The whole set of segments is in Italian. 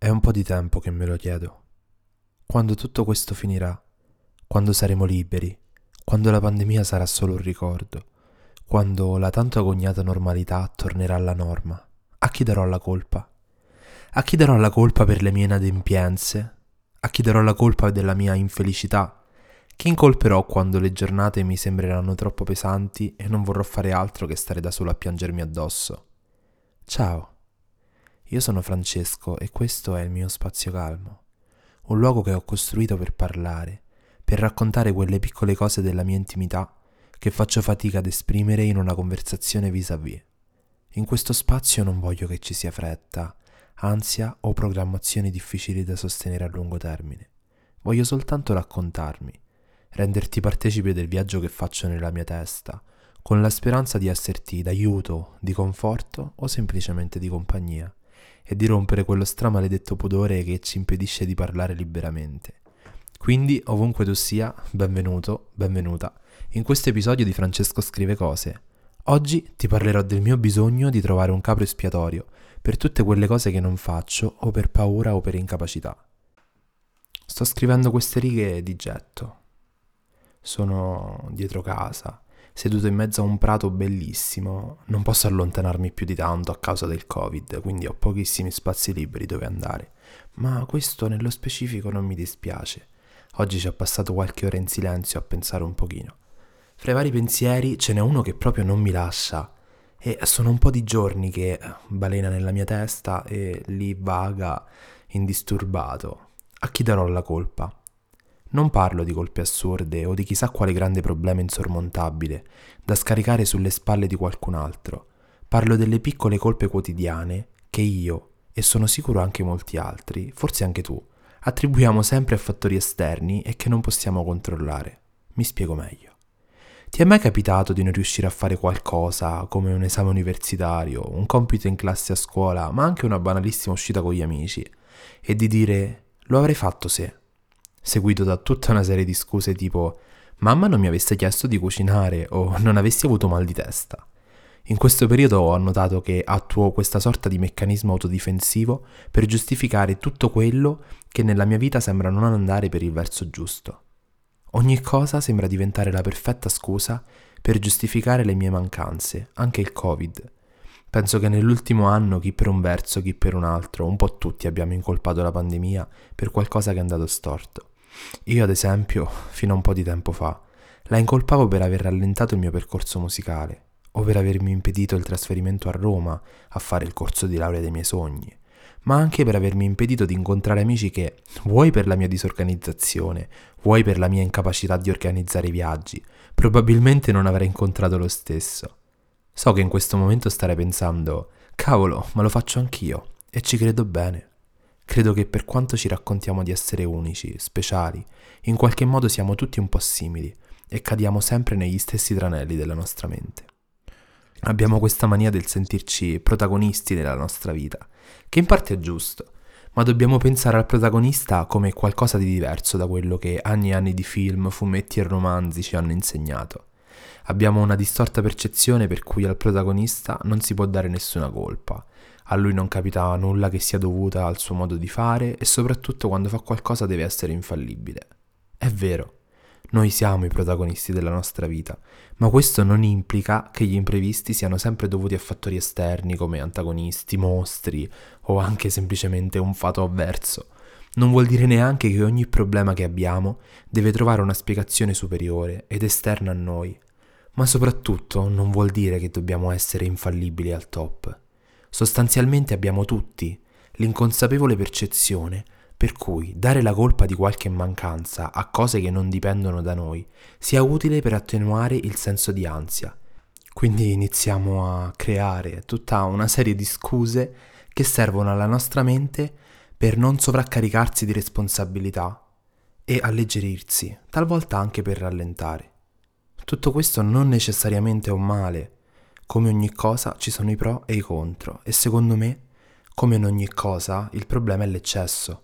È un po' di tempo che me lo chiedo. Quando tutto questo finirà, quando saremo liberi, quando la pandemia sarà solo un ricordo, quando la tanto agognata normalità tornerà alla norma, a chi darò la colpa? A chi darò la colpa per le mie inadempienze? A chi darò la colpa della mia infelicità? Chi incolperò quando le giornate mi sembreranno troppo pesanti e non vorrò fare altro che stare da solo a piangermi addosso? Ciao, io sono Francesco e questo è il mio spazio calmo, un luogo che ho costruito per parlare, per raccontare quelle piccole cose della mia intimità che faccio fatica ad esprimere in una conversazione vis-à-vis. In questo spazio non voglio che ci sia fretta, ansia o programmazioni difficili da sostenere a lungo termine. Voglio soltanto raccontarmi, renderti partecipe del viaggio che faccio nella mia testa, con la speranza di esserti d'aiuto, di conforto o semplicemente di compagnia, e di rompere quello stramaledetto pudore che ci impedisce di parlare liberamente. Quindi, ovunque tu sia, benvenuto, benvenuta, in questo episodio di Francesco Scrive Cose. Oggi ti parlerò del mio bisogno di trovare un capro espiatorio per tutte quelle cose che non faccio o per paura o per incapacità. Sto scrivendo queste righe di getto, sono dietro casa, seduto in mezzo a un prato bellissimo. Non posso allontanarmi più di tanto a causa del Covid, quindi ho pochissimi spazi liberi dove andare. Ma questo nello specifico non mi dispiace. Oggi ci ho passato qualche ora in silenzio a pensare un pochino. Fra i vari pensieri ce n'è uno che proprio non mi lascia. E sono un po' di giorni che balena nella mia testa e lì vaga indisturbato. A chi darò la colpa? Non parlo di colpe assurde o di chissà quale grande problema insormontabile da scaricare sulle spalle di qualcun altro. Parlo delle piccole colpe quotidiane che io, e sono sicuro anche molti altri, forse anche tu, attribuiamo sempre a fattori esterni e che non possiamo controllare. Mi spiego meglio. Ti è mai capitato di non riuscire a fare qualcosa, come un esame universitario, un compito in classe a scuola, ma anche una banalissima uscita con gli amici, e di dire lo avrei fatto se seguito da tutta una serie di scuse tipo mamma non mi avesse chiesto di cucinare o non avessi avuto mal di testa. In questo periodo ho notato che attuo questa sorta di meccanismo autodifensivo per giustificare tutto quello che nella mia vita sembra non andare per il verso giusto. Ogni cosa sembra diventare la perfetta scusa per giustificare le mie mancanze, anche il Covid. Penso che nell'ultimo anno chi per un verso, chi per un altro, un po' tutti abbiamo incolpato la pandemia per qualcosa che è andato storto. Io, ad esempio, fino a un po' di tempo fa, la incolpavo per aver rallentato il mio percorso musicale, o per avermi impedito il trasferimento a Roma a fare il corso di laurea dei miei sogni, ma anche per avermi impedito di incontrare amici che, vuoi per la mia disorganizzazione, vuoi per la mia incapacità di organizzare i viaggi, probabilmente non avrei incontrato lo stesso. So che in questo momento starei pensando, cavolo, ma lo faccio anch'io, e ci credo bene. Credo che per quanto ci raccontiamo di essere unici, speciali, in qualche modo siamo tutti un po' simili e cadiamo sempre negli stessi tranelli della nostra mente. Abbiamo questa mania del sentirci protagonisti nella nostra vita, che in parte è giusto, ma dobbiamo pensare al protagonista come qualcosa di diverso da quello che anni e anni di film, fumetti e romanzi ci hanno insegnato. Abbiamo una distorta percezione per cui al protagonista non si può dare nessuna colpa, a lui non capita nulla che sia dovuta al suo modo di fare e soprattutto quando fa qualcosa deve essere infallibile. È vero, noi siamo i protagonisti della nostra vita, ma questo non implica che gli imprevisti siano sempre dovuti a fattori esterni come antagonisti, mostri o anche semplicemente un fato avverso. Non vuol dire neanche che ogni problema che abbiamo deve trovare una spiegazione superiore ed esterna a noi, ma soprattutto non vuol dire che dobbiamo essere infallibili al top. Sostanzialmente abbiamo tutti l'inconsapevole percezione per cui dare la colpa di qualche mancanza a cose che non dipendono da noi sia utile per attenuare il senso di ansia. Quindi iniziamo a creare tutta una serie di scuse che servono alla nostra mente per non sovraccaricarsi di responsabilità e alleggerirsi, talvolta anche per rallentare. Tutto questo non necessariamente è un male, come ogni cosa ci sono i pro e i contro e secondo me, come in ogni cosa, il problema è l'eccesso.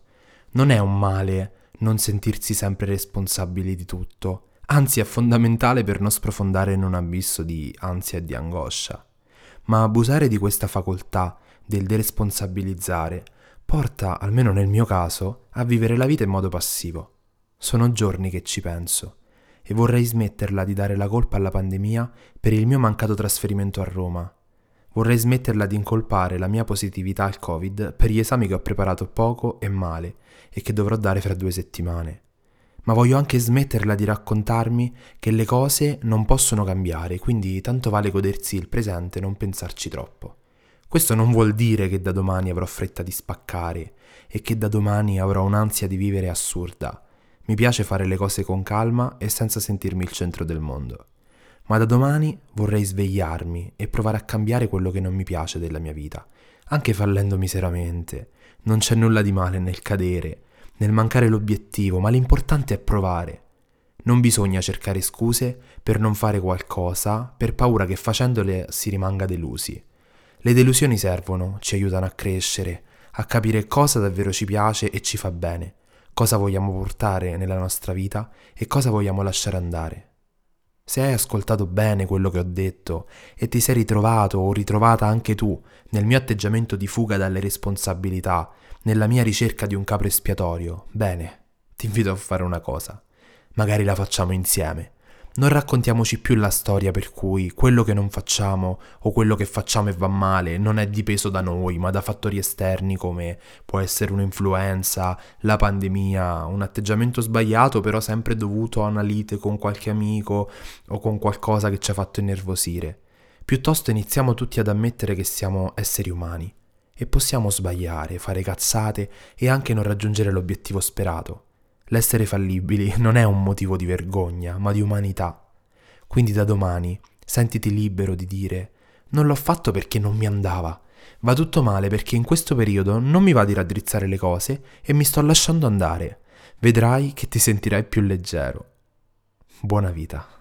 Non è un male non sentirsi sempre responsabili di tutto, anzi è fondamentale per non sprofondare in un abisso di ansia e di angoscia. Ma abusare di questa facoltà del deresponsabilizzare porta, almeno nel mio caso, a vivere la vita in modo passivo. Sono giorni che ci penso e vorrei smetterla di dare la colpa alla pandemia per il mio mancato trasferimento a Roma. Vorrei smetterla di incolpare la mia positività al Covid per gli esami che ho preparato poco e male e che dovrò dare fra due settimane. Ma voglio anche smetterla di raccontarmi che le cose non possono cambiare, quindi tanto vale godersi il presente e non pensarci troppo. Questo non vuol dire che da domani avrò fretta di spaccare e che da domani avrò un'ansia di vivere assurda. Mi piace fare le cose con calma e senza sentirmi il centro del mondo. Ma da domani vorrei svegliarmi e provare a cambiare quello che non mi piace della mia vita, anche fallendo miseramente. Non c'è nulla di male nel cadere, nel mancare l'obiettivo, ma l'importante è provare. Non bisogna cercare scuse per non fare qualcosa per paura che facendole si rimanga delusi. Le delusioni servono, ci aiutano a crescere, a capire cosa davvero ci piace e ci fa bene cosa vogliamo portare nella nostra vita e cosa vogliamo lasciare andare. Se hai ascoltato bene quello che ho detto e ti sei ritrovato o ritrovata anche tu nel mio atteggiamento di fuga dalle responsabilità, nella mia ricerca di un capo espiatorio, bene, ti invito a fare una cosa. Magari la facciamo insieme non raccontiamoci più la storia per cui quello che non facciamo o quello che facciamo e va male non è dipeso da noi, ma da fattori esterni come può essere un'influenza, la pandemia, un atteggiamento sbagliato però sempre dovuto a una lite con qualche amico o con qualcosa che ci ha fatto innervosire. Piuttosto iniziamo tutti ad ammettere che siamo esseri umani e possiamo sbagliare, fare cazzate e anche non raggiungere l'obiettivo sperato. L'essere fallibili non è un motivo di vergogna, ma di umanità. Quindi da domani sentiti libero di dire non l'ho fatto perché non mi andava. Va tutto male perché in questo periodo non mi va di raddrizzare le cose e mi sto lasciando andare. Vedrai che ti sentirai più leggero. Buona vita.